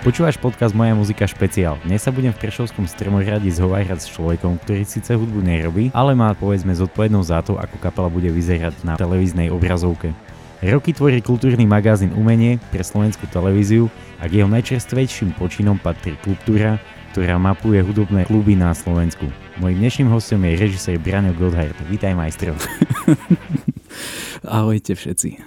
Počúvaš podcast Moja muzika špeciál. Dnes sa budem v Prešovskom stromoriadi zhovárať s človekom, ktorý síce hudbu nerobí, ale má povedzme zodpovednosť za to, ako kapela bude vyzerať na televíznej obrazovke. Roky tvorí kultúrny magazín Umenie pre slovenskú televíziu a k jeho najčerstvejším počinom patrí Kultúra, ktorá mapuje hudobné kluby na Slovensku. Mojím dnešným hostom je režisér Brano Goldhardt. Vítaj majstrov. Ahojte všetci.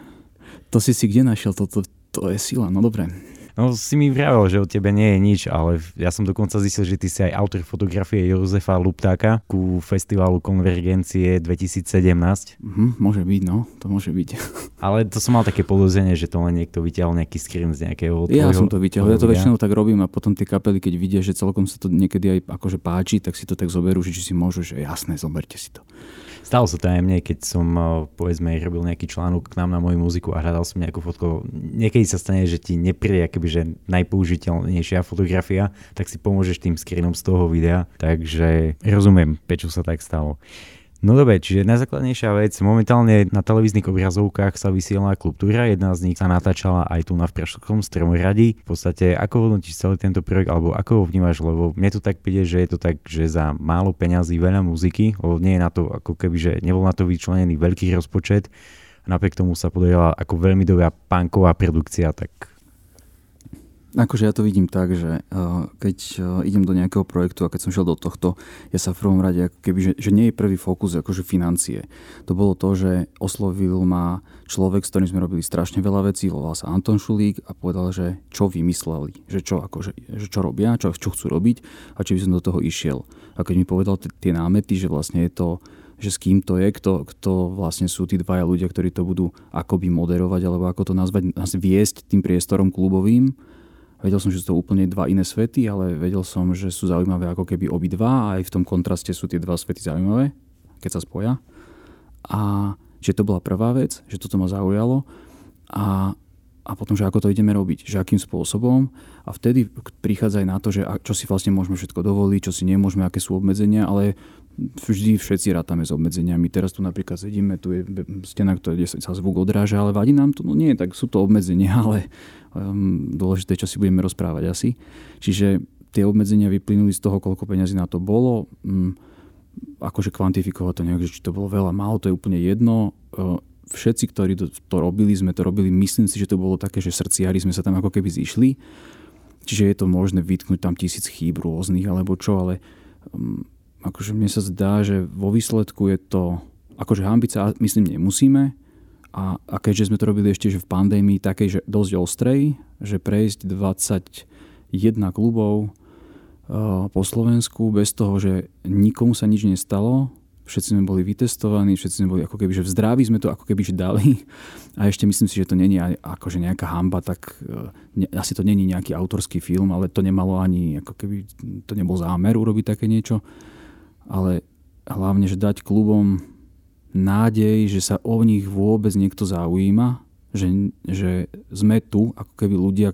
To si si kde našiel? Toto to je sila, no dobre. No si mi vravel, že o tebe nie je nič, ale ja som dokonca zistil, že ty si aj autor fotografie Jozefa Luptáka ku festivalu Konvergencie 2017. Mhm, môže byť, no, to môže byť. Ale to som mal také podozrenie, že to len niekto vyťahol nejaký screen z nejakého Ja som to vyťahol, ja to väčšinou tak robím a potom tie kapely, keď vidia, že celkom sa to niekedy aj akože páči, tak si to tak zoberú, že či si môžu, že jasné, zoberte si to. Stalo sa to aj mne, keď som eh, povedzme robil nejaký článok k nám na moju muziku a hľadal som nejakú fotku. Niekedy sa stane, že ti nepríde akoby, že najpoužiteľnejšia fotografia, tak si pomôžeš tým screenom z toho videa. Takže rozumiem, prečo sa tak stalo. No dobre, čiže najzákladnejšia vec, momentálne na televíznych obrazovkách sa vysiela kultúra, jedna z nich sa natáčala aj tu na Vprašskom stromoradi. V podstate, ako hodnotíš celý tento projekt, alebo ako ho vnímaš, lebo mne to tak príde, že je to tak, že za málo peňazí veľa muziky, lebo nie je na to, ako keby, že nebol na to vyčlenený veľký rozpočet, napriek tomu sa podarila ako veľmi dobrá punková produkcia, tak Akože ja to vidím tak, že uh, keď uh, idem do nejakého projektu a keď som šiel do tohto, ja sa v prvom rade, ako keby, že, že nie je prvý fokus akože financie. To bolo to, že oslovil ma človek, s ktorým sme robili strašne veľa vecí, volal sa Anton Šulík a povedal, že čo vymysleli, že čo, akože, že čo robia, čo, čo chcú robiť a či by som do toho išiel. A keď mi povedal t- tie námety, že vlastne je to že s kým to je, kto, kto vlastne sú tí dvaja ľudia, ktorí to budú akoby moderovať, alebo ako to nazvať, nás viesť tým priestorom klubovým, Vedel som, že sú to úplne dva iné svety, ale vedel som, že sú zaujímavé ako keby obidva a aj v tom kontraste sú tie dva svety zaujímavé, keď sa spoja. A že to bola prvá vec, že toto ma zaujalo a, a potom, že ako to ideme robiť, že akým spôsobom a vtedy prichádza aj na to, že čo si vlastne môžeme všetko dovoliť, čo si nemôžeme, aké sú obmedzenia, ale vždy všetci rátame s obmedzeniami. Teraz tu napríklad sedíme, tu je stena, kde sa zvuk odráža, ale vadí nám to? No nie, tak sú to obmedzenia, ale um, dôležité, čo si budeme rozprávať asi. Čiže tie obmedzenia vyplynuli z toho, koľko peňazí na to bolo. Um, akože kvantifikovať to nejak, že či to bolo veľa, málo, to je úplne jedno. Uh, všetci, ktorí to, to robili, sme to robili, myslím si, že to bolo také, že srdciari sme sa tam ako keby zišli. Čiže je to možné vytknúť tam tisíc chýb rôznych alebo čo, ale um, akože mne sa zdá, že vo výsledku je to, akože hambiť sa myslím nemusíme. A, a keďže sme to robili ešte že v pandémii takej, že dosť ostrej, že prejsť 21 klubov uh, po Slovensku bez toho, že nikomu sa nič nestalo, všetci sme boli vytestovaní, všetci sme boli ako keby, že v zdraví sme to ako keby že dali. A ešte myslím si, že to není akože nejaká hamba, tak uh, ne, asi to není nejaký autorský film, ale to nemalo ani, ako keby to nebol zámer urobiť také niečo ale hlavne, že dať klubom nádej, že sa o nich vôbec niekto zaujíma, že, že sme tu ako keby ľudia,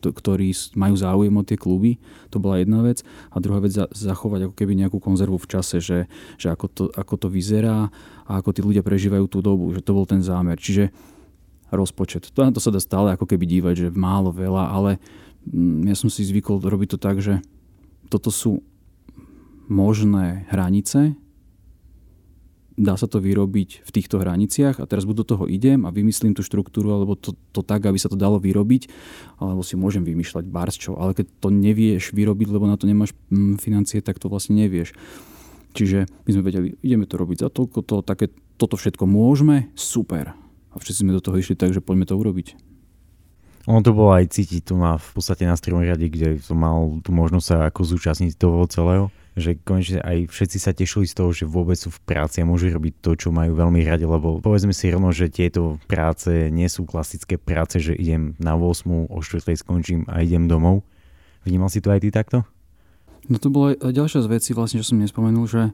ktorí majú záujem o tie kluby, to bola jedna vec. A druhá vec, zachovať ako keby nejakú konzervu v čase, že, že ako, to, ako to vyzerá a ako tí ľudia prežívajú tú dobu, že to bol ten zámer. Čiže rozpočet. To to sa dá stále ako keby dívať, že málo, veľa, ale mm, ja som si zvykol robiť to tak, že toto sú možné hranice, dá sa to vyrobiť v týchto hraniciach a teraz buď do toho idem a vymyslím tú štruktúru alebo to, to tak, aby sa to dalo vyrobiť, alebo si môžem vymýšľať čo, ale keď to nevieš vyrobiť, lebo na to nemáš mm, financie, tak to vlastne nevieš. Čiže my sme vedeli, ideme to robiť za toľko, to, také, toto všetko môžeme, super. A všetci sme do toho išli tak, že poďme to urobiť. Ono to bolo aj cítiť tu na, v podstate na riade, kde som mal tú možnosť sa ako zúčastniť toho celého že konečne aj všetci sa tešili z toho, že vôbec sú v práci a môžu robiť to, čo majú veľmi radi, lebo povedzme si rovno, že tieto práce nie sú klasické práce, že idem na 8, o 4 skončím a idem domov. Vnímal si to aj ty takto? No to bola ďalšia z vecí, vlastne, čo som nespomenul, že,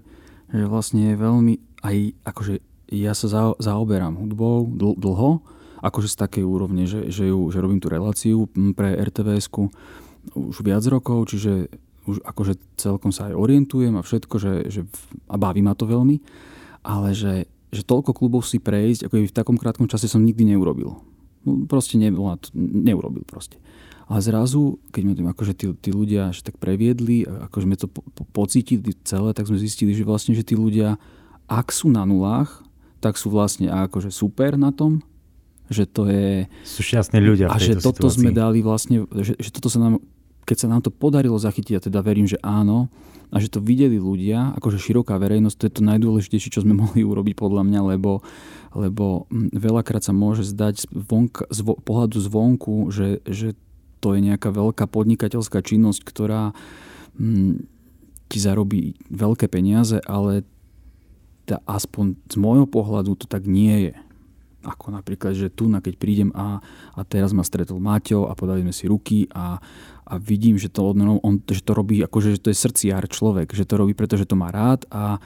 že vlastne je veľmi aj akože ja sa za, zaoberám hudbou dl, dlho, akože z takej úrovne, že, že, ju, že robím tú reláciu pre RTVS-ku už viac rokov, čiže už akože celkom sa aj orientujem a všetko, že, že a baví ma to veľmi, ale že, že toľko klubov si prejsť, ako v takom krátkom čase som nikdy neurobil. No, proste ne, neurobil proste. A zrazu, keď sme tým akože tí, tí ľudia že tak previedli, akože sme to po, po, pocítili celé, tak sme zistili, že vlastne, že tí ľudia, ak sú na nulách, tak sú vlastne akože super na tom, že to je... Sú šťastní ľudia A že toto situácii. sme dali vlastne, že, že toto sa nám, keď sa nám to podarilo zachytiť, a teda verím, že áno, a že to videli ľudia, akože široká verejnosť, to je to najdôležitejšie, čo sme mohli urobiť podľa mňa, lebo, lebo hm, veľakrát sa môže zdať z, vonka, z pohľadu zvonku, že, že to je nejaká veľká podnikateľská činnosť, ktorá hm, ti zarobí veľké peniaze, ale tá, aspoň z môjho pohľadu to tak nie je. Ako napríklad, že tu, na keď prídem a, a teraz ma stretol Maťo a podali sme si ruky a, a vidím, že to, on, on, že to robí, akože že to je srdciár človek, že to robí, pretože to má rád a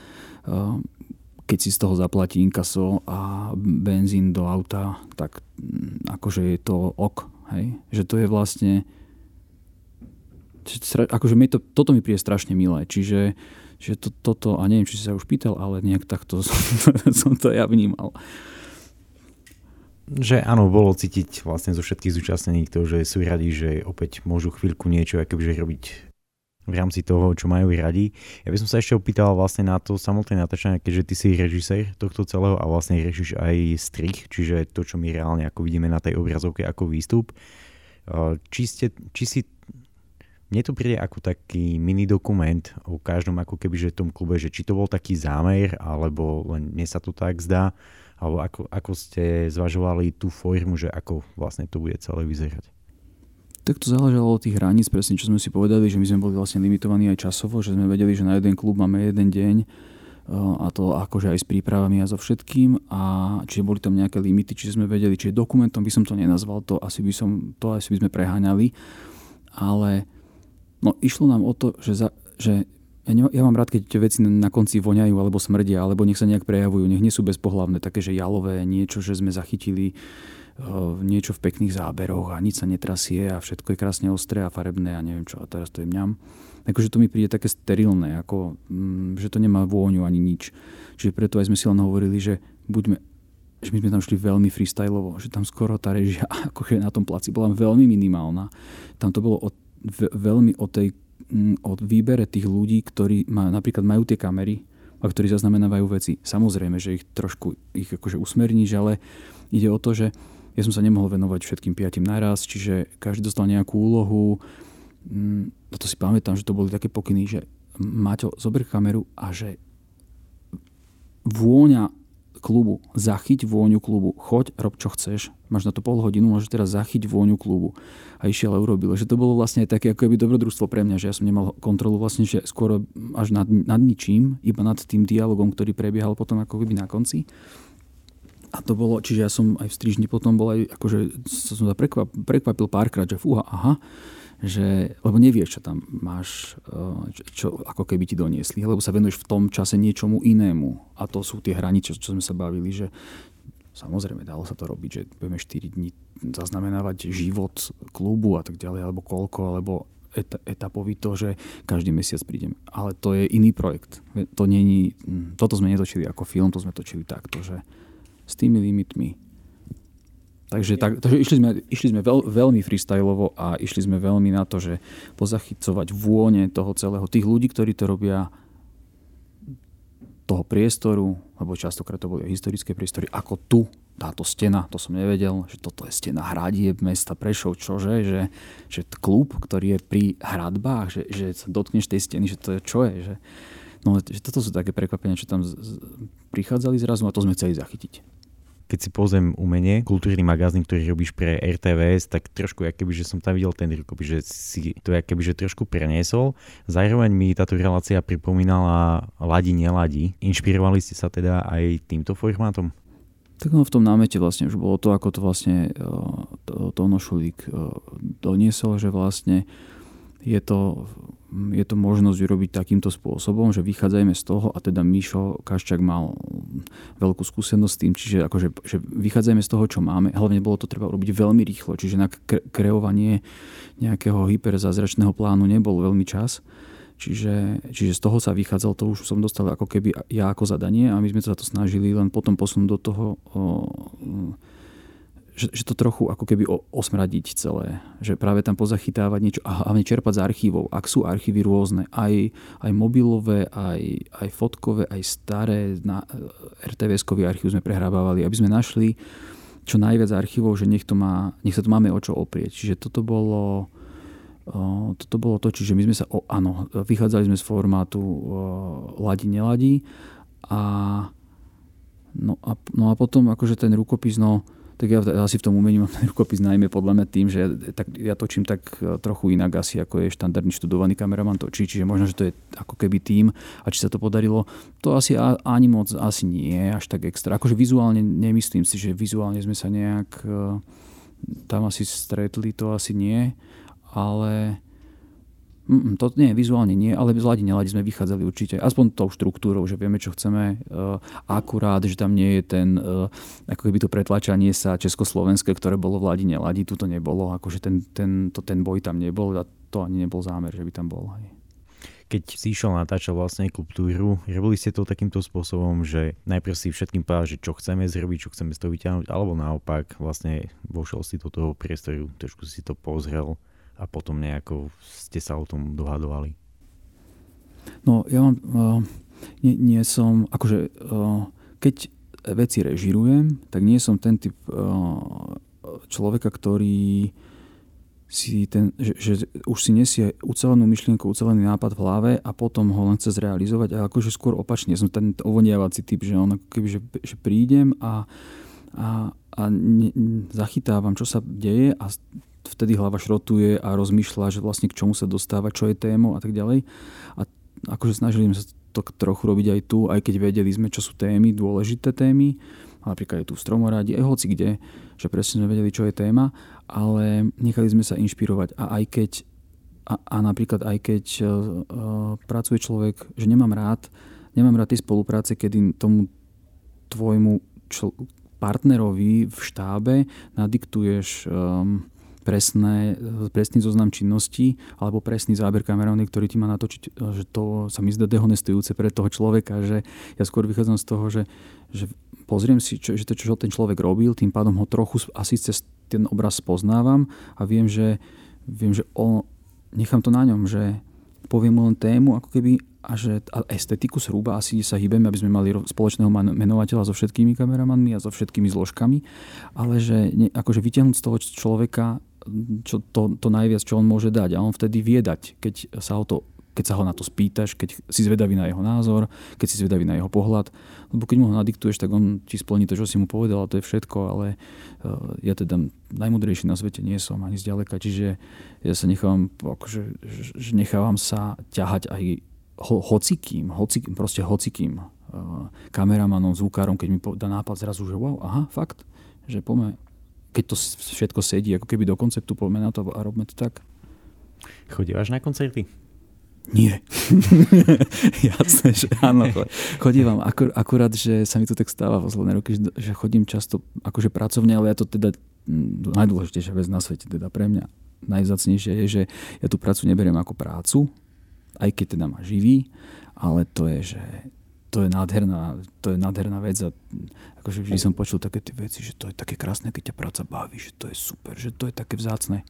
uh, keď si z toho zaplatí inkaso a benzín do auta, tak hm, akože je to ok. Hej? Že to je vlastne akože mi to, toto mi príde strašne milé. Čiže že to, toto, a neviem, či si sa už pýtal, ale nejak takto som, som to ja vnímal. Že áno, bolo cítiť vlastne zo všetkých zúčastnených to, že sú radi, že opäť môžu chvíľku niečo akože robiť v rámci toho, čo majú radi. Ja by som sa ešte opýtal vlastne na to samotné natáčanie, keďže ty si režisér tohto celého a vlastne režíš aj strich, čiže to, čo my reálne ako vidíme na tej obrazovke ako výstup. Či, ste, či si mne to príde ako taký mini dokument o každom ako keby, že tom klube, že či to bol taký zámer, alebo len mne sa to tak zdá, alebo ako, ako ste zvažovali tú formu, že ako vlastne to bude celé vyzerať. Tak to záležalo od tých hraníc, presne čo sme si povedali, že my sme boli vlastne limitovaní aj časovo, že sme vedeli, že na jeden klub máme jeden deň a to akože aj s prípravami a so všetkým a čiže boli tam nejaké limity, čiže sme vedeli, čiže dokumentom by som to nenazval, to asi by, som, to asi by sme preháňali, ale no išlo nám o to, že, za, že ja, ne, ja mám rád, keď veci na konci voňajú alebo smrdia, alebo nech sa nejak prejavujú, nech nie sú bezpohlavné, také, že jalové, niečo, že sme zachytili niečo v pekných záberoch a nič sa netrasie a všetko je krásne ostré a farebné a neviem čo a teraz to je mňam. Akože to mi príde také sterilné, ako, mm, že to nemá vôňu ani nič. Čiže preto aj sme si len hovorili, že buďme že my sme tam šli veľmi freestyleovo, že tam skoro tá režia akože na tom placi bola veľmi minimálna. Tam to bolo o, veľmi o tej o výbere tých ľudí, ktorí má, napríklad majú tie kamery a ktorí zaznamenávajú veci. Samozrejme, že ich trošku ich akože usmerníš, ale ide o to, že ja som sa nemohol venovať všetkým piatim naraz, čiže každý dostal nejakú úlohu. Mm, to si pamätám, že to boli také pokyny, že Maťo, zober kameru a že vôňa klubu, zachyť vôňu klubu, choď, rob čo chceš, máš na to pol hodinu, môžeš teraz zachyť vôňu klubu. A išiel a urobil. Že to bolo vlastne aj také ako keby dobrodružstvo pre mňa, že ja som nemal kontrolu vlastne, že skôr až nad, nad ničím, iba nad tým dialogom, ktorý prebiehal potom ako keby na konci. A to bolo, čiže ja som aj v strižni potom bol aj, akože som sa prekvap, prekvapil párkrát, že fúha, aha, že, lebo nevieš, čo tam máš, eh, čo, ako keby ti doniesli, lebo sa venuješ v tom čase niečomu inému. A to sú tie hranice, čo sme sa bavili, že samozrejme dalo sa to robiť, že budeme 4 dní zaznamenávať život klubu a tak ďalej, alebo koľko, alebo et, etapový to, že každý mesiac prídem. Ale to je iný projekt. To není, hm, toto sme netočili ako film, to sme točili takto, že s tými limitmi. Takže, tak, takže išli sme, išli sme veľ, veľmi freestyleovo a išli sme veľmi na to, že pozachycovať vône toho celého, tých ľudí, ktorí to robia, toho priestoru, lebo častokrát to boli historické priestory, ako tu, táto stena, to som nevedel, že toto je stena hradieb mesta Prešov, čože, že, že klub, ktorý je pri hradbách, že, že sa dotkneš tej steny, že to je čo je, že, no, že toto sú také prekvapenia, čo tam z, z, prichádzali zrazu a to sme chceli zachytiť keď si pozriem umenie, kultúrny magazín, ktorý robíš pre RTVS, tak trošku, keby, že som tam videl ten rukopi, že si to keby, že trošku preniesol. Zároveň mi táto relácia pripomínala Ladi, neladi. Inšpirovali ste sa teda aj týmto formátom? Tak no v tom námete vlastne už bolo to, ako to vlastne Tono Šulík doniesol, že vlastne je to je to možnosť urobiť takýmto spôsobom, že vychádzajme z toho a teda Mišo Kaščak mal veľkú skúsenosť s tým, čiže akože, že vychádzajme z toho, čo máme. Hlavne bolo to treba urobiť veľmi rýchlo, čiže na kreovanie nejakého hyperzázračného plánu nebol veľmi čas. Čiže, čiže z toho sa vychádzal, to už som dostal ako keby ja ako zadanie a my sme sa to snažili len potom posunúť do toho, o, že, že to trochu ako keby osmradiť celé. Že práve tam pozachytávať niečo a hlavne čerpať z archívov. Ak sú archívy rôzne, aj, aj mobilové, aj, aj fotkové, aj staré, na RTVS-kový archív sme prehrávali, aby sme našli čo najviac archívov, že nech, to má, nech sa to máme o čo oprieť. Čiže toto bolo, toto bolo to, čiže my sme sa, o, áno, vychádzali sme z formátu ladi, neladi a no a, no a potom akože ten rukopis, no tak ja asi v tom umení mám rukopis najmä podľa mňa tým, že ja, tak, ja točím tak e, trochu inak asi, ako je štandardný študovaný kameraman točí, čiže možno, že to je ako keby tým a či sa to podarilo, to asi ani moc, asi nie až tak extra. Akože vizuálne nemyslím si, že vizuálne sme sa nejak e, tam asi stretli, to asi nie, ale Mm, to nie, vizuálne nie, ale z ladi neladi sme vychádzali určite. Aspoň tou štruktúrou, že vieme, čo chceme. Uh, akurát, že tam nie je ten, uh, ako keby to pretlačanie sa československé, ktoré bolo v ladi neladi, tu to nebolo. Akože ten, ten, to, ten boj tam nebol a to ani nebol zámer, že by tam bol. Hej. Keď si išiel natáčať vlastne kultúru, robili ste to takýmto spôsobom, že najprv si všetkým povedal, že čo chceme zrobiť, čo chceme z toho vyťahnuť, alebo naopak vlastne vošiel si do toho priestoru, trošku si to pozrel a potom nejako ste sa o tom dohadovali? No, ja mám, uh, nie, nie som, akože, uh, keď veci režirujem, tak nie som ten typ uh, človeka, ktorý si ten, že, že už si nesie ucelenú myšlienku, ucelený nápad v hlave a potom ho len chce zrealizovať. A akože skôr opačne, som ten ovoniavací typ, že on keby, že, že prídem a, a, a ne, zachytávam, čo sa deje a vtedy hlava šrotuje a rozmýšľa, že vlastne k čomu sa dostáva, čo je tému a tak ďalej. A akože snažili sme sa to trochu robiť aj tu, aj keď vedeli sme, čo sú témy, dôležité témy, napríklad je tu v Stromoradi, aj hoci kde, že presne sme vedeli, čo je téma, ale nechali sme sa inšpirovať a aj keď a, a napríklad aj keď uh, pracuje človek, že nemám rád, nemám rád tie spolupráce, kedy tomu tvojmu čl- partnerovi v štábe nadiktuješ um, presné, presný zoznam činností alebo presný záber kamerovný, ktorý ti má natočiť, že to sa mi zdá dehonestujúce pre toho človeka, že ja skôr vychádzam z toho, že, že pozriem si, čo, že to, čo ten človek robil, tým pádom ho trochu asi cez ten obraz spoznávam a viem, že, viem, že o, nechám to na ňom, že poviem mu len tému ako keby a že a estetiku zhruba asi sa hýbeme, aby sme mali spoločného menovateľa so všetkými kameramanmi a so všetkými zložkami, ale že ne, akože vytiahnuť z toho človeka čo, to, to najviac, čo on môže dať. A on vtedy vie dať, keď sa, o to, keď sa ho na to spýtaš, keď si zvedavý na jeho názor, keď si zvedavý na jeho pohľad. Lebo keď mu ho nadiktuješ, tak on ti splní to, čo si mu povedal, a to je všetko, ale uh, ja teda najmudrejší na svete nie som ani zďaleka, čiže ja sa nechávam, akože, že nechávam sa ťahať aj ho, hocikým, hocikým, proste hocikým uh, kameramanom, zvukárom, keď mi dá nápad zrazu, že wow, aha, fakt, že poďme, keď to všetko sedí ako keby do konceptu, poďme na to a robme to tak. Chodívaš na koncerty? Nie. Jasné, že áno. Chodím akur, akurát, že sa mi to tak stáva v posledné roky, že chodím často akože pracovne, ale ja to teda najdôležitejšia vec na svete, teda pre mňa najzacnejšie je, že ja tú prácu neberiem ako prácu, aj keď teda ma živí, ale to je, že to je nádherná, to je nádherná vec a akože vždy som počul také tie veci, že to je také krásne, keď ťa práca baví, že to je super, že to je také vzácne.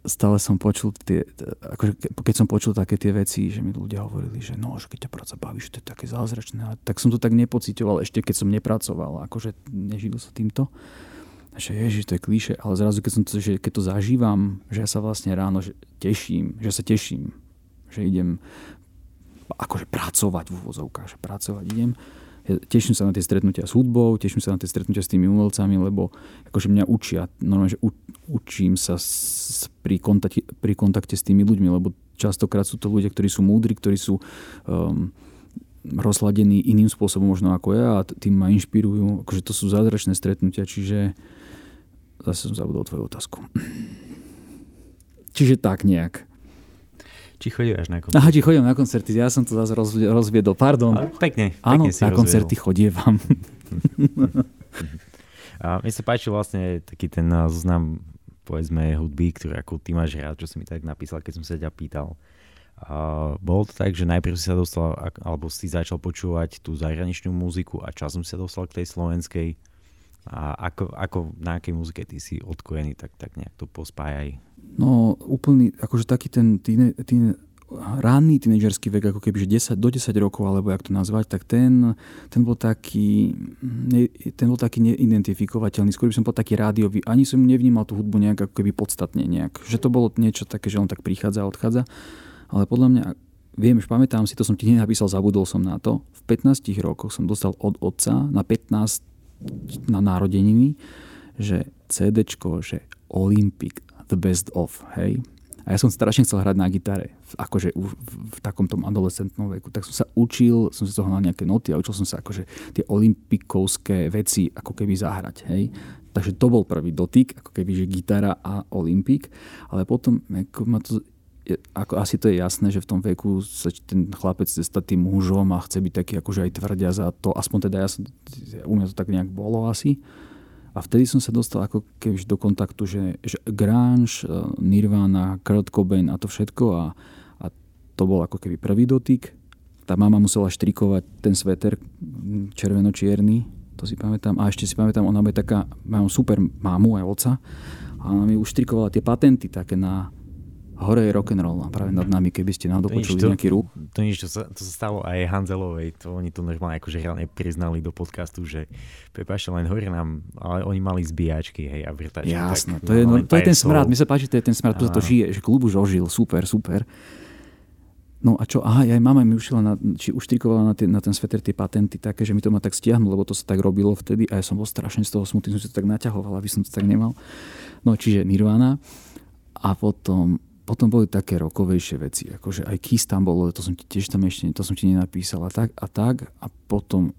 Stále som počul tie, akože keď som počul také tie veci, že mi ľudia hovorili, že no, že keď ťa práca baví, že to je také zázračné, tak som to tak nepocitoval ešte, keď som nepracoval, akože nežil sa týmto. Že ježiš, to je klíše, ale zrazu, keď, som to, že keď to zažívam, že ja sa vlastne ráno že teším, že sa teším, že idem akože pracovať v úvozovkách, že pracovať idem. Ja teším sa na tie stretnutia s hudbou, teším sa na tie stretnutia s tými umelcami, lebo akože mňa učia, normálne, že u, učím sa s, pri, kontakte, pri kontakte s tými ľuďmi, lebo častokrát sú to ľudia, ktorí sú múdri, ktorí sú um, rozhladení iným spôsobom možno ako ja a tým ma inšpirujú. Akože to sú zázračné stretnutia, čiže zase som zabudol tvoju otázku. Čiže tak nejak. Či chodíš na koncerty? Aha, či chodím na koncerty. Ja som to zase rozviedol. Pardon. A, pekne, Áno, pekne si na koncerty chodievam. A mne sa páči vlastne taký ten zoznam povedzme hudby, ktorú ako ty máš rád, čo si mi tak napísal, keď som sa ťa pýtal. A bolo to tak, že najprv si sa dostal, alebo si začal počúvať tú zahraničnú muziku a časom si sa dostal k tej slovenskej. A ako, ako na akej muzike ty si odkojený, tak, tak nejak to pospájaj. No úplný, akože taký ten tine, tine, ranný tínedžerský vek, ako keby že 10, do 10 rokov, alebo jak to nazvať, tak ten, ten bol taký ten bol taký neidentifikovateľný, skôr by som bol taký rádiový. Ani som nevnímal tú hudbu nejak ako keby podstatne nejak. Že to bolo niečo také, že on tak prichádza a odchádza. Ale podľa mňa, viem, už pamätám si, to som ti nenapísal, zabudol som na to. V 15 rokoch som dostal od otca na 15 na narodeniny, že CDčko, že Olympic, the best of, hej. A ja som strašne chcel hrať na gitare, akože v, v, v takom tom adolescentnom veku. Tak som sa učil, som sa toho na nejaké noty a učil som sa akože tie olympikovské veci ako keby zahrať, hej. Takže to bol prvý dotyk, ako keby, že gitara a Olympik. Ale potom ako ma to ako asi to je jasné, že v tom veku sa ten chlapec chce stať tým mužom a chce byť taký akože aj tvrdia za to. Aspoň teda ja som, u mňa to tak nejak bolo asi. A vtedy som sa dostal ako keby do kontaktu, že, že grunge, e, Nirvana, Kurt Cobain a to všetko a, a to bol ako keby prvý dotyk. Tá mama musela štrikovať ten sveter červeno-čierny, to si pamätám. A ešte si pamätám, ona je taká, mám super mámu aj oca a ona mi už štrikovala tie patenty také na, hore je rock'n'roll a práve nad nami, keby ste náhodou počuli nejaký ruch. To nič, to sa, to sa stalo aj Hanzelovej, to oni to normálne akože reálne priznali do podcastu, že prepáčte, len hore nám, ale oni mali zbíjačky, hej, a vrtačky. Jasné, tak, to, je, no, to je ten smrad, mi sa páči, to je ten smrad, tu to žije, že klub už ožil, super, super. No a čo, aha, aj mama mi ušila, na, či uštrikovala na, na ten sveter tie patenty také, že mi to ma tak stiahnulo, lebo to sa tak robilo vtedy a ja som bol strašne z toho smutný, som si to tak naťahoval, aby som to tak nemal. No čiže Nirvana a potom potom boli také rokovejšie veci, akože aj Kiss tam bolo, to som ti tiež tam ešte, to som ti nenapísal a tak a tak a potom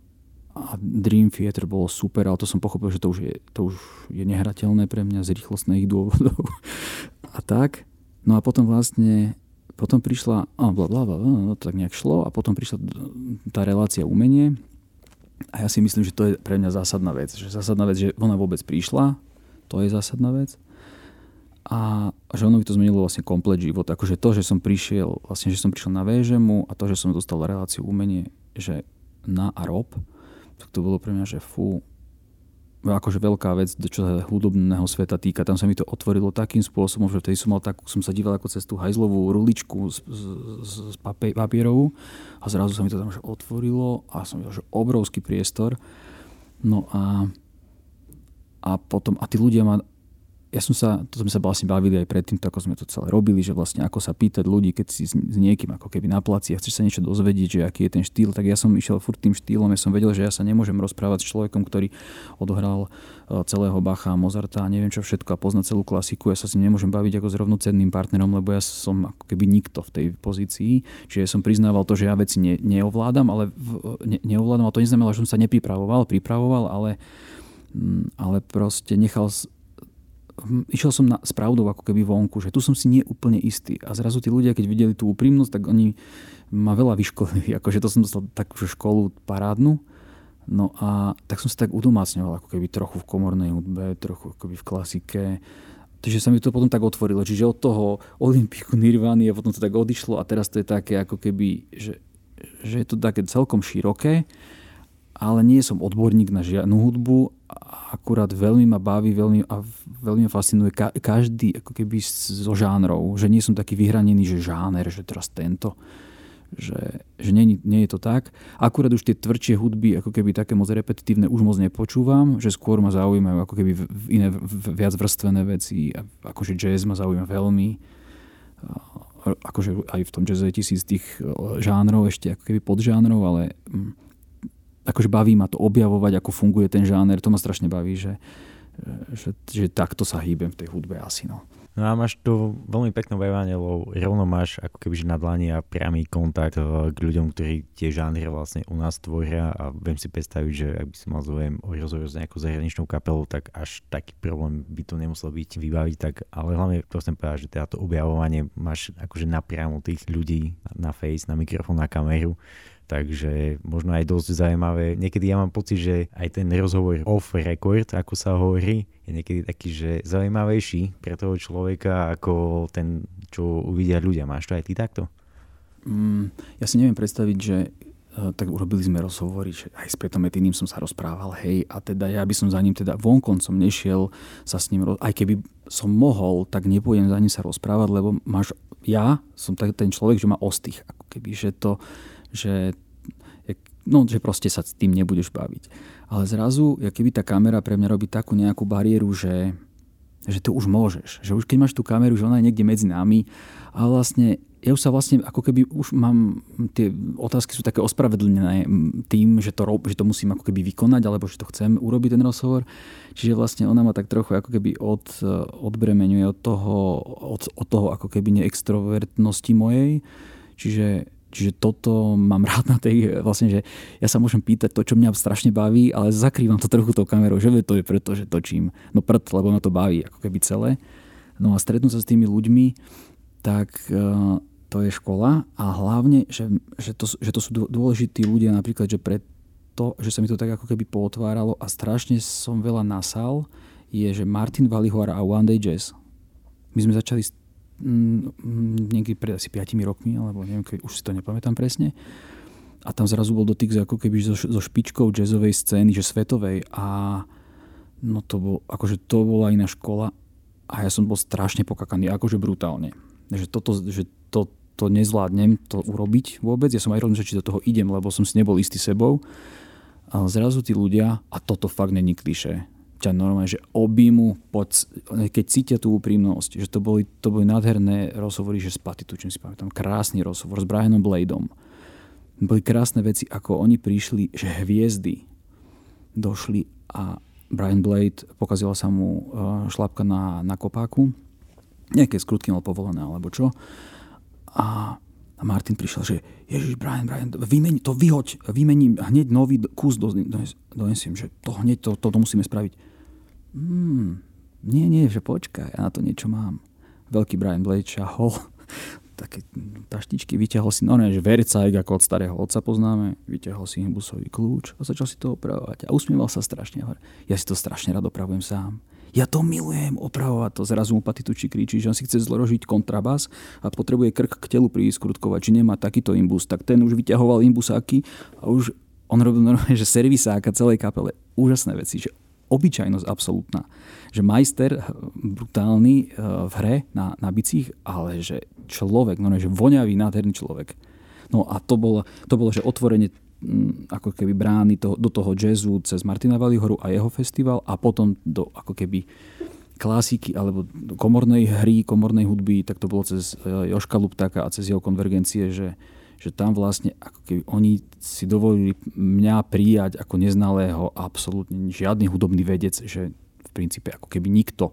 a Dream Theater bolo super, ale to som pochopil, že to už je, to už je nehrateľné pre mňa z rýchlostných dôvodov a tak. No a potom vlastne potom prišla, a bla, bla, bla, no, tak nejak šlo a potom prišla tá relácia umenie a ja si myslím, že to je pre mňa zásadná vec. Že zásadná vec, že ona vôbec prišla, to je zásadná vec a že ono by to zmenilo vlastne komplet život. Akože to, že som prišiel, vlastne, že som prišiel na VŽMu a to, že som dostal reláciu umenie, že na a rob, tak to bolo pre mňa, že fú, akože veľká vec, čo sa hudobného sveta týka. Tam sa mi to otvorilo takým spôsobom, že vtedy som mal tak, som sa díval ako cez tú hajzlovú ruličku z, z, z, z papierovú a zrazu sa mi to tam že otvorilo a som videl, že obrovský priestor. No a a potom, a tí ľudia ma ja som sa, to sme sa vlastne bavili aj predtým, ako sme to celé robili, že vlastne ako sa pýtať ľudí, keď si s, niekým ako keby na placi a chceš sa niečo dozvedieť, že aký je ten štýl, tak ja som išiel furt tým štýlom, ja som vedel, že ja sa nemôžem rozprávať s človekom, ktorý odohral e, celého Bacha, Mozarta a neviem čo všetko a pozná celú klasiku, ja sa s ním nemôžem baviť ako s rovnocenným partnerom, lebo ja som ako keby nikto v tej pozícii, čiže som priznával to, že ja veci ne, neovládam, ale v, ne, neovládam, a to neznamená, že som sa nepripravoval, pripravoval, ale mm, ale proste nechal išiel som na, s ako keby vonku, že tu som si nie úplne istý. A zrazu tí ľudia, keď videli tú úprimnosť, tak oni ma veľa vyškolili. Akože to som dostal takú školu parádnu. No a tak som sa tak udomácňoval ako keby trochu v komornej hudbe, trochu ako keby v klasike. Takže sa mi to potom tak otvorilo. Čiže od toho Olympiku Nirvany a potom to tak odišlo a teraz to je také ako keby, že, že je to také celkom široké ale nie som odborník na žiadnu hudbu, akurát veľmi ma baví, veľmi, a veľmi ma fascinuje ka- každý ako keby zo žánrov, že nie som taký vyhranený, že žáner, že teraz tento, že, že nie, nie je to tak. Akurát už tie tvrdšie hudby, ako keby také moc repetitívne, už moc nepočúvam, že skôr ma zaujímajú ako keby iné viac vrstvené veci, akože jazz ma zaujíma veľmi, akože aj v tom jazze je tisíc tých žánrov, ešte ako keby podžánrov, ale mm, akože baví ma to objavovať, ako funguje ten žáner, to ma strašne baví, že, že, že takto sa hýbem v tej hudbe asi. No. No a máš tu veľmi pekné objavovanie, lebo rovno máš ako keby na dlani a priamy kontakt eh, k ľuďom, ktorí tie žánry vlastne u nás tvoria a viem si predstaviť, že ak by si mal záujem o rozhovor s nejakou zahraničnou kapelou, tak až taký problém by to nemusel byť vybaviť, tak ale hlavne to chcem povedať, že teda to objavovanie máš akože napriamo tých ľudí na face, na mikrofón, na kameru takže možno aj dosť zaujímavé. Niekedy ja mám pocit, že aj ten rozhovor off record, ako sa hovorí, je niekedy taký, že zaujímavejší pre toho človeka, ako ten, čo uvidia ľudia. Máš to aj ty takto? Mm, ja si neviem predstaviť, že tak urobili sme rozhovory, že aj s Petom Etiným som sa rozprával, hej, a teda ja by som za ním teda vonkoncom nešiel sa s ním, aj keby som mohol, tak nepôjdem za ním sa rozprávať, lebo máš, ja som tak, ten človek, že má ostých, ako keby, že to, že no, že proste sa s tým nebudeš baviť. Ale zrazu, keby tá kamera pre mňa robí takú nejakú bariéru, že, že to už môžeš. Že už keď máš tú kameru, že ona je niekde medzi nami a vlastne ja už sa vlastne, ako keby už mám, tie otázky sú také ospravedlnené tým, že to, rob, že to musím ako keby vykonať, alebo že to chcem urobiť ten rozhovor. Čiže vlastne ona ma tak trochu ako keby od, odbremenuje od toho, od, od toho ako keby neextrovertnosti mojej. Čiže, čiže toto mám rád na tej, vlastne, že ja sa môžem pýtať to, čo mňa strašne baví, ale zakrývam to trochu tou kamerou, že to je preto, že točím. No prd, lebo ma to baví ako keby celé. No a stretnúť sa s tými ľuďmi, tak to je škola a hlavne, že, že, to, že to sú dôležití ľudia napríklad, že pre to, že sa mi to tak ako keby pootváralo a strašne som veľa nasal, je, že Martin Valihor a One Day Jazz. My sme začali mm, niekedy pred asi 5 rokmi, alebo neviem, už si to nepamätám presne. A tam zrazu bol dotyk ako keby so, so špičkou jazzovej scény, že svetovej. A no to bol, akože to bola iná škola a ja som bol strašne pokakaný, akože brutálne. Že, toto, že to, to nezvládnem to urobiť vôbec. Ja som aj rozmýšľal, či do toho idem, lebo som si nebol istý sebou. A zrazu tí ľudia, a toto fakt není kliše, ťa normálne, že objímu, pod, keď cítia tú úprimnosť, že to boli, to boli nádherné rozhovory, že s Patitu, čím si pamätám, krásny rozhovor s Brianom Bladeom. Boli krásne veci, ako oni prišli, že hviezdy došli a Brian Blade, pokazila sa mu uh, šlapka na, na kopáku, nejaké skrutky mal povolené alebo čo a, a Martin prišiel, že Ježiš, Brian, Brian, vymeni, to vyhoď, vymením hneď nový kus, donesiem, že to hneď, to, to musíme spraviť. Hmm, nie, nie, že počkaj, ja na to niečo mám. Veľký Brian Blade šahol, také taštičky, vyťahol si, no ne, že vercajk, ako od starého otca poznáme, vyťahol si imbusový kľúč a začal si to opravovať. A usmieval sa strašne. Ja si to strašne rád opravujem sám ja to milujem, opravovať to. Zrazu mu Patituči kričí, že on si chce zložiť kontrabas a potrebuje krk k telu priskrutkovať, či nemá takýto imbus. Tak ten už vyťahoval imbusáky a už on robil normálne, že servisáka celej kapele. Úžasné veci, že obyčajnosť absolútna. Že majster eh, brutálny eh, v hre na, na bicích, ale že človek, no že voňavý, nádherný človek. No a to bolo, to bolo že otvorenie Mm, ako keby brány to, do toho jazzu cez Martina Valihoru a jeho festival a potom do ako keby klasiky alebo komornej hry, komornej hudby, tak to bolo cez e, Joška Luptáka a cez jeho konvergencie, že, že tam vlastne ako keby oni si dovolili mňa prijať ako neznalého absolútne žiadny hudobný vedec, že v princípe ako keby nikto.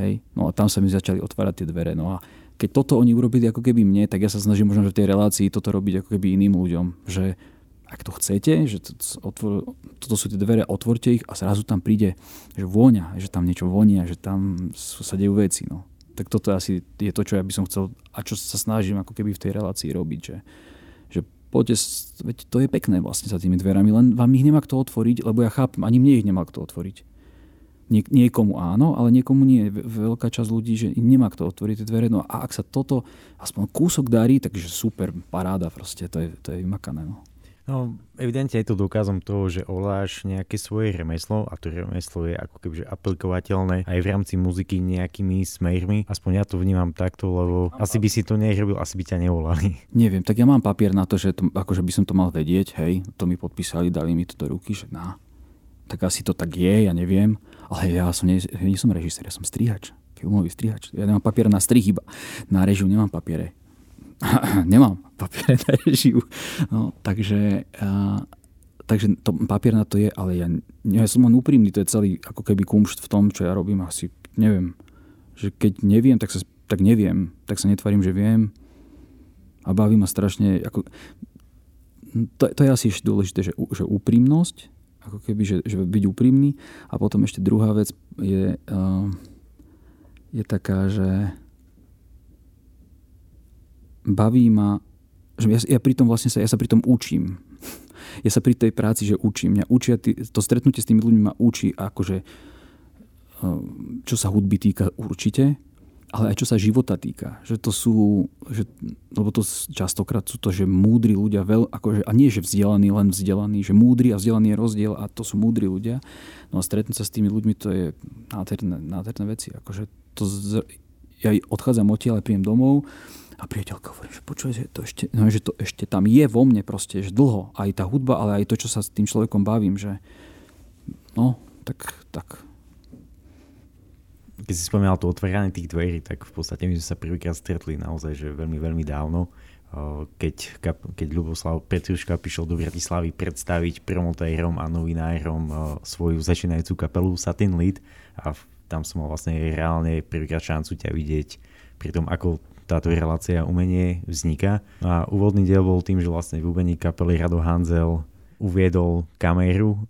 Hej? No a tam sa mi začali otvárať tie dvere. No a keď toto oni urobili ako keby mne, tak ja sa snažím možno v tej relácii toto robiť ako keby iným ľuďom. Že, ak to chcete, že to, otvor, toto sú tie dvere, otvorte ich a zrazu tam príde, že vôňa, že tam niečo vonia, že tam sa dejú veci. No. Tak toto asi je to, čo ja by som chcel a čo sa snažím ako keby v tej relácii robiť, že, že poďte, veď to je pekné vlastne za tými dverami, len vám ich nemá kto otvoriť, lebo ja chápem, ani mne ich nemá kto otvoriť. Nie, niekomu áno, ale niekomu nie. Veľká časť ľudí, že im nemá kto otvoriť tie dvere. No a ak sa toto aspoň kúsok darí, takže super, paráda proste, to je, to je vymakané. No. No, evidentne je to dôkazom toho, že ovláš nejaké svoje remeslo a to remeslo je ako keby aplikovateľné aj v rámci muziky nejakými smermi. Aspoň ja to vnímam takto, lebo asi by si to nerobil, asi by ťa nevolali. Neviem, tak ja mám papier na to, že to, akože by som to mal vedieť, hej, to mi podpísali, dali mi to do ruky, že na, tak asi to tak je, ja neviem, ale ja som, nie, nie som režisér, ja som strihač, filmový strihač. Ja nemám papier na strih iba, na režiu nemám papiere. nemám papier na režiu. No, takže, uh, takže to, papier na to je, ale ja, ja som len úprimný, to je celý ako keby kumšt v tom, čo ja robím. Asi neviem, že keď neviem, tak, sa, tak neviem, tak sa netvarím, že viem a baví ma strašne, ako, to, to je asi ešte dôležité, že, že úprimnosť, ako keby, že, že byť úprimný a potom ešte druhá vec je, uh, je taká, že baví ma, že ja, ja pri tom vlastne sa, ja sa pri tom učím. Ja sa pri tej práci, že učím. Mňa učia, to stretnutie s tými ľuďmi ma učí, akože, eh, čo sa hudby týka určite, ale aj čo sa života týka. Že to sú, že, lebo to častokrát sú to, že múdri ľudia, veľ, akože, a nie, že vzdelaní, len vzdelaní, že múdri a vzdelaný je rozdiel a to sú múdri ľudia. No a stretnúť sa s tými ľuďmi, to je nádherné, nádherné veci. Akože to ja odchádzam odtiaľ, príjem domov a priateľka hovorí, že počuj, že to ešte, no, že to ešte tam je vo mne proste, že dlho. Aj tá hudba, ale aj to, čo sa s tým človekom bavím, že no, tak, tak keď si spomínal to otváranie tých dverí, tak v podstate my sme sa prvýkrát stretli naozaj, že veľmi, veľmi dávno, keď, keď Ľuboslav Petruška prišiel do Bratislavy predstaviť promotérom a novinárom svoju začínajúcu kapelu Satin Lead a tam som mal vlastne reálne prvýkrát šancu ťa vidieť pri tom, ako táto relácia umenie vzniká. A úvodný diel bol tým, že vlastne v úbení kapely Rado Hanzel uviedol kameru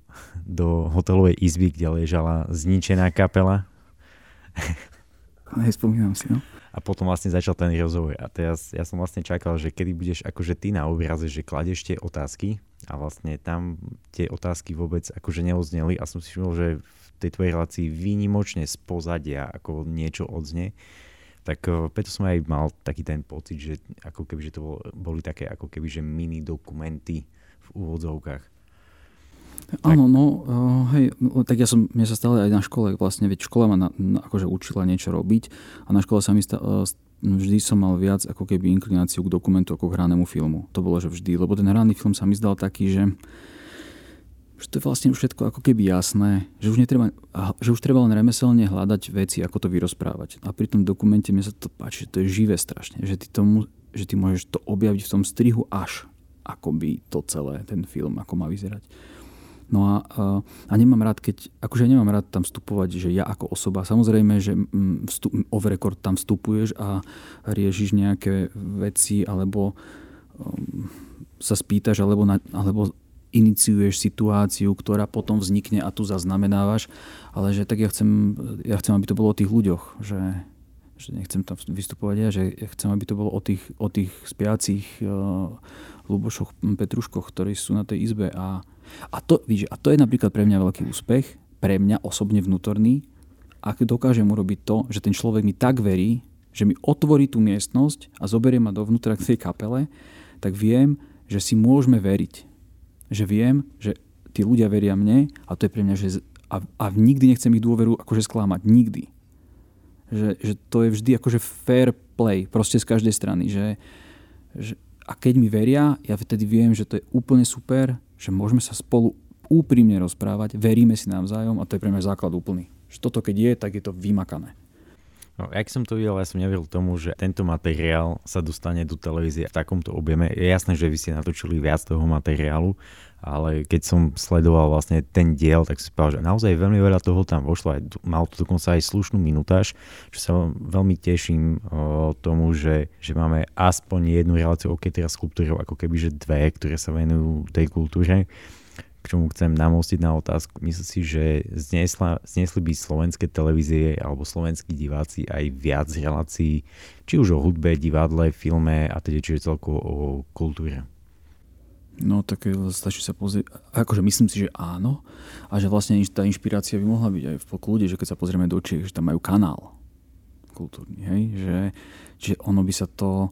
do hotelovej izby, kde ležala zničená kapela Nespomínam si, no. A potom vlastne začal ten rozhovor. A teraz ja som vlastne čakal, že kedy budeš akože ty na obraze, že kladeš tie otázky a vlastne tam tie otázky vôbec akože neozneli a som si všimol, že v tej tvojej relácii výnimočne z pozadia ako niečo odznie. Tak eh, preto som aj mal taký ten pocit, že ako keby, že to boli také ako keby, že mini dokumenty v úvodzovkách. Áno, no, uh, hej, tak ja som, mne sa stále aj na škole, vlastne, veď škola ma na, na, akože učila niečo robiť a na škole sa mi stále, uh, vždy som mal viac ako keby inklináciu k dokumentu ako k hranému filmu. To bolo, že vždy, lebo ten hraný film sa mi zdal taký, že že to je vlastne všetko ako keby jasné, že už, netreba, že už treba len remeselne hľadať veci, ako to vyrozprávať. A pri tom dokumente mi sa to páči, že to je živé strašne, že ty, tomu, že ty môžeš to objaviť v tom strihu až akoby to celé, ten film, ako má vyzerať. No a, a nemám rád, keď, akože nemám rád tam vstupovať, že ja ako osoba, samozrejme, že vstup, off record tam vstupuješ a riešiš nejaké veci, alebo um, sa spýtaš, alebo, na, alebo iniciuješ situáciu, ktorá potom vznikne a tu zaznamenávaš, ale že tak ja chcem, ja chcem, aby to bolo o tých ľuďoch, že, že nechcem tam vystupovať ja, že ja chcem, aby to bolo o tých, o tých spiacich uh, Lubošoch, Petruškoch, ktorí sú na tej izbe a a to, víš, a to je napríklad pre mňa veľký úspech, pre mňa osobne vnútorný, ak dokážem urobiť to, že ten človek mi tak verí, že mi otvorí tú miestnosť a zoberie ma dovnútra k tej kapele, tak viem, že si môžeme veriť. Že viem, že tí ľudia veria mne a to je pre mňa, že a, a nikdy nechcem ich dôveru akože sklamať. Nikdy. Že, že to je vždy akože fair play, proste z každej strany. Že, že, a keď mi veria, ja vtedy viem, že to je úplne super že môžeme sa spolu úprimne rozprávať, veríme si navzájom a to je pre mňa základ úplný. Že toto keď je, tak je to vymakané. No, jak som to videl, ja som neveril tomu, že tento materiál sa dostane do televízie v takomto objeme. Je jasné, že vy ste natočili viac toho materiálu, ale keď som sledoval vlastne ten diel, tak si povedal, že naozaj veľmi veľa toho tam vošlo. Aj, mal to dokonca aj slušnú minutáž, čo sa veľmi teším o tomu, že, že máme aspoň jednu reláciu, ok, teraz kultúrou, ako keby že dve, ktoré sa venujú tej kultúre k čomu chcem namostiť na otázku. Myslím si, že znesla, znesli by slovenské televízie alebo slovenskí diváci aj viac relácií, či už o hudbe, divadle, filme a teda čiže celkovo o kultúre. No tak eh, stačí sa pozrieť, akože myslím si, že áno a že vlastne tá inšpirácia by mohla byť aj v poklude, že keď sa pozrieme do Čiech, že tam majú kanál kultúrny, hej, že, že ono by sa to,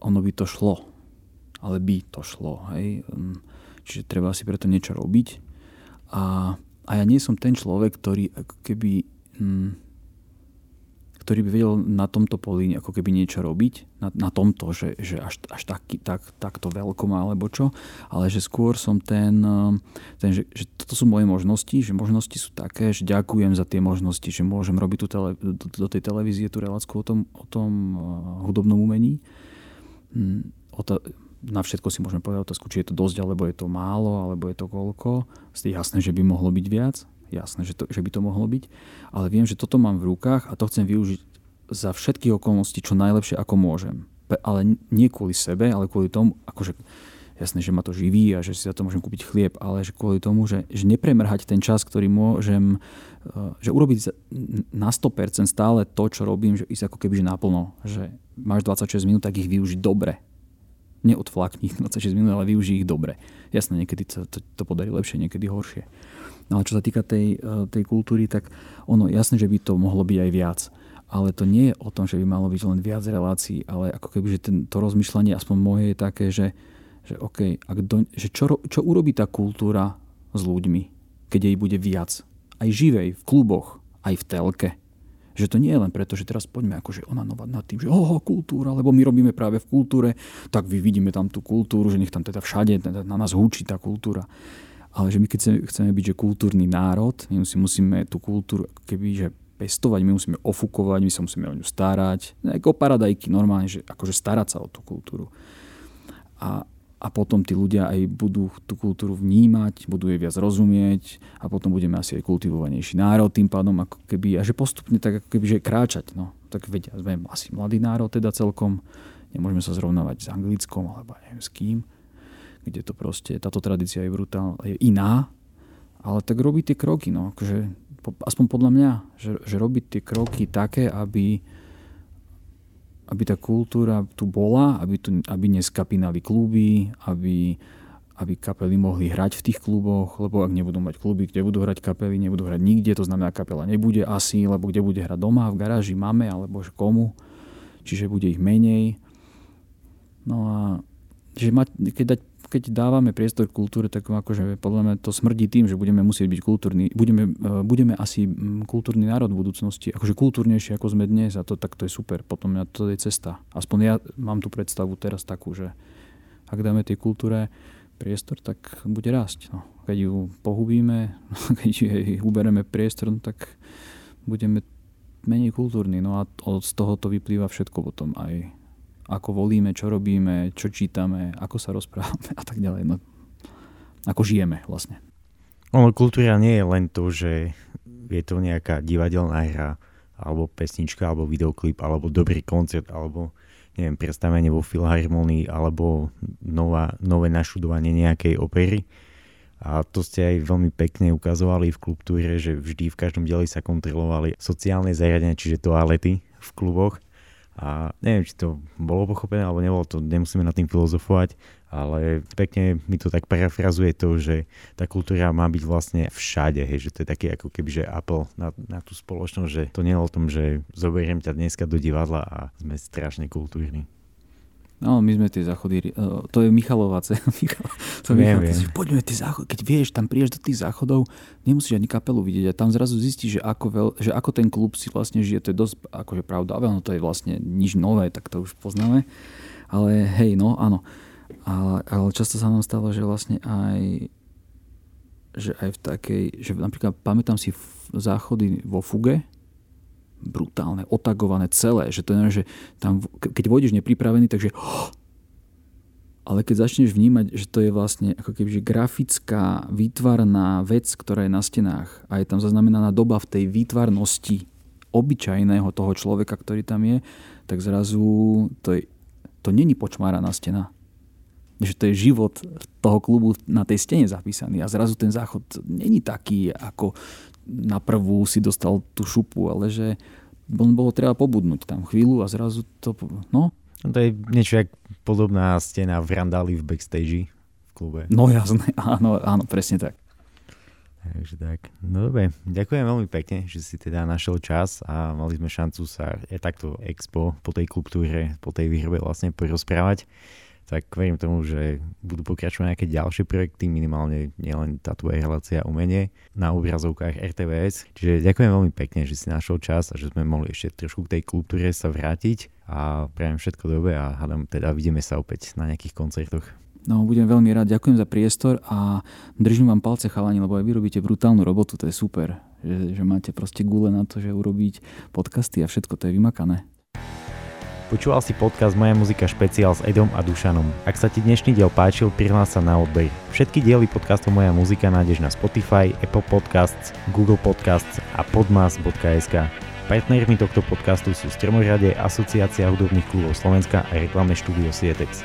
ono by to šlo, ale by to šlo, hej. Um, Čiže treba si preto niečo robiť. A, a ja nie som ten človek, ktorý ako keby... Hm, ktorý by vedel na tomto poli ako keby niečo robiť, na, na tomto, že, že až, až taký, tak, takto veľkom alebo čo, ale že skôr som ten, ten že, že toto sú moje možnosti, že možnosti sú také, že ďakujem za tie možnosti, že môžem robiť tú tele, do, do tej televízie tú reláciu o tom, o tom hudobnom umení. Hm, o to, na všetko si môžeme povedať otázku, či je to dosť, alebo je to málo, alebo je to koľko. Jasné, že by mohlo byť viac, jasné, že, to, že by to mohlo byť, ale viem, že toto mám v rukách a to chcem využiť za všetky okolnosti čo najlepšie, ako môžem. Ale nie kvôli sebe, ale kvôli tomu, akože jasné, že ma to živí a že si za to môžem kúpiť chlieb, ale že kvôli tomu, že, že nepremrhať ten čas, ktorý môžem, eh, že urobiť na 100% stále to, čo robím, že ísť ako keby naplno, že máš 26 minút, tak ich využiť dobre neodflakni 26 minút, ale využij ich dobre. Jasné, niekedy sa to, to podarí lepšie, niekedy horšie. No ale čo sa týka tej, eh, tej kultúry, tak ono jasné, že by to mohlo byť aj viac. ale to nie je o tom, že by malo byť len viac relácií, ale ako keby, že ten, to rozmýšľanie aspoň moje je také, že, že, okay, ak do, že čo, čo urobí tá kultúra s ľuďmi, keď jej bude viac. Aj živej, v kluboch, aj v telke. Že to nie je len preto, že teraz poďme akože onanovať nad tým, že oho, kultúra, lebo my robíme práve v kultúre, tak vy vidíme tam tú kultúru, že nech tam teda všade teda na nás húči tá kultúra. Ale že my keď chceme, byť že kultúrny národ, my si musíme tú kultúru keby, že pestovať, my musíme ofukovať, my sa musíme o ňu starať. Ako paradajky, normálne, že akože starať sa o tú kultúru. A, a potom tí ľudia aj budú tú kultúru vnímať, budú jej viac rozumieť a potom budeme asi aj kultivovanejší národ tým pádom, ako keby, a že postupne tak ako keby, že kráčať. No. Tak vedia, sme asi mladý národ teda celkom, nemôžeme sa zrovnávať s anglickom alebo neviem s kým, kde to proste, táto tradícia je brutálna, je iná, ale tak robí tie kroky, no, akože, aspoň podľa mňa, že, že robiť tie kroky také, aby, aby tá kultúra tu bola, aby, tu, aby neskapínali kluby, aby, aby kapely mohli hrať v tých kluboch, lebo ak nebudú mať kluby, kde budú hrať kapely, nebudú hrať nikde, to znamená, kapela nebude asi, lebo kde bude hrať doma, v garáži máme, alebo komu, čiže bude ich menej. No a že mať, keď dať keď dávame priestor kultúre, tak akože podľa mňa to smrdí tým, že budeme musieť byť kultúrni. Budeme, e, budeme asi kultúrny národ v budúcnosti. Akože kultúrnejšie ako sme dnes a to, tak to je super. Potom ja, to je cesta. Aspoň ja mám tú predstavu teraz takú, že ak dáme tej kultúre priestor, tak bude rásť. No. Keď ju pohubíme, keď jej ubereme priestor, no, tak budeme menej kultúrni. No a z toho to vyplýva všetko potom aj ako volíme, čo robíme, čo čítame, ako sa rozprávame a tak ďalej. No, ako žijeme vlastne. Ono, kultúra nie je len to, že je to nejaká divadelná hra, alebo pesnička, alebo videoklip, alebo dobrý koncert, alebo neviem, predstavenie vo filharmonii, alebo nová, nové našudovanie nejakej opery. A to ste aj veľmi pekne ukazovali v kultúre, že vždy v každom dieli sa kontrolovali sociálne zariadenia, čiže toalety v kluboch a neviem, či to bolo pochopené alebo nebolo, to nemusíme nad tým filozofovať, ale pekne mi to tak parafrazuje to, že tá kultúra má byť vlastne všade, hej, že to je taký ako keby, že apel na, na tú spoločnosť, že to nie je o tom, že zoberiem ťa dneska do divadla a sme strašne kultúrni. No, my sme tie záchody, uh, to je Michalovace. to viem, viem. Poďme tie záchody, keď vieš, tam prídeš do tých záchodov, nemusíš ani kapelu vidieť a tam zrazu zistíš, že ako, veľ, že ako ten klub si vlastne žije, to je dosť akože pravda, ale no to je vlastne nič nové, tak to už poznáme. Ale hej, no áno. Ale, ale často sa nám stalo, že vlastne aj že aj v takej, že napríklad pamätám si záchody vo Fuge, brutálne, otagované celé, že to je, že tam, keď vôjdeš nepripravený, takže ale keď začneš vnímať, že to je vlastne ako keby že grafická, výtvarná vec, ktorá je na stenách a je tam zaznamenaná doba v tej výtvarnosti obyčajného toho človeka, ktorý tam je, tak zrazu to, je, to není počmáraná stena. Že to je život toho klubu na tej stene zapísaný a zrazu ten záchod není taký, ako na prvú si dostal tú šupu, ale že bolo treba pobudnúť tam chvíľu a zrazu to... No, no to je niečo jak podobná stena v Randali v backstage v klube. No jasné, áno, áno, presne tak. Takže tak. No dobre, ďakujem veľmi pekne, že si teda našiel čas a mali sme šancu sa aj takto expo po tej kultúre, po tej výrobe vlastne porozprávať tak verím tomu, že budú pokračovať nejaké ďalšie projekty, minimálne nielen tá tvoja relácia umenie na obrazovkách RTVS. Čiže ďakujem veľmi pekne, že si našiel čas a že sme mohli ešte trošku k tej kultúre sa vrátiť a prajem všetko dobre a hádam teda vidíme sa opäť na nejakých koncertoch. No, budem veľmi rád, ďakujem za priestor a držím vám palce chalani, lebo aj vy robíte brutálnu robotu, to je super, že, že máte proste gule na to, že urobiť podcasty a všetko to je vymakané. Počúval si podcast Moja muzika špeciál s Edom a Dušanom. Ak sa ti dnešný diel páčil, prihlás sa na odber. Všetky diely podcastu Moja muzika nájdeš na Spotify, Apple Podcasts, Google Podcasts a podmas.sk. Partnermi tohto podcastu sú Stromorade, Asociácia hudobných klubov Slovenska a reklamné štúdio Sietex.